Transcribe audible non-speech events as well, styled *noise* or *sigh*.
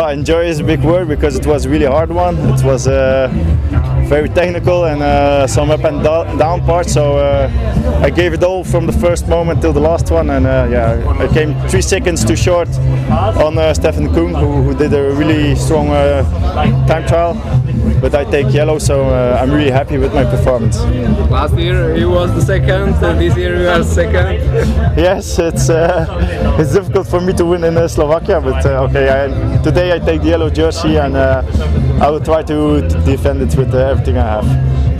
Oh, enjoy is a big word because it was a really hard one. It was uh, very technical and uh, some up and down parts. So uh, I gave it all from the first moment till the last one, and uh, yeah, I came three seconds too short on uh, Stefan Kung, who, who, did a really strong uh, time trial. But I take yellow, so uh, I'm really happy with my performance. Last year he was the second, and this year you are second. *laughs* yes, it's uh, it's difficult for me to win in uh, Slovakia, but uh, okay, I, today I take the yellow jersey and I will try to, to defend it with everything I have.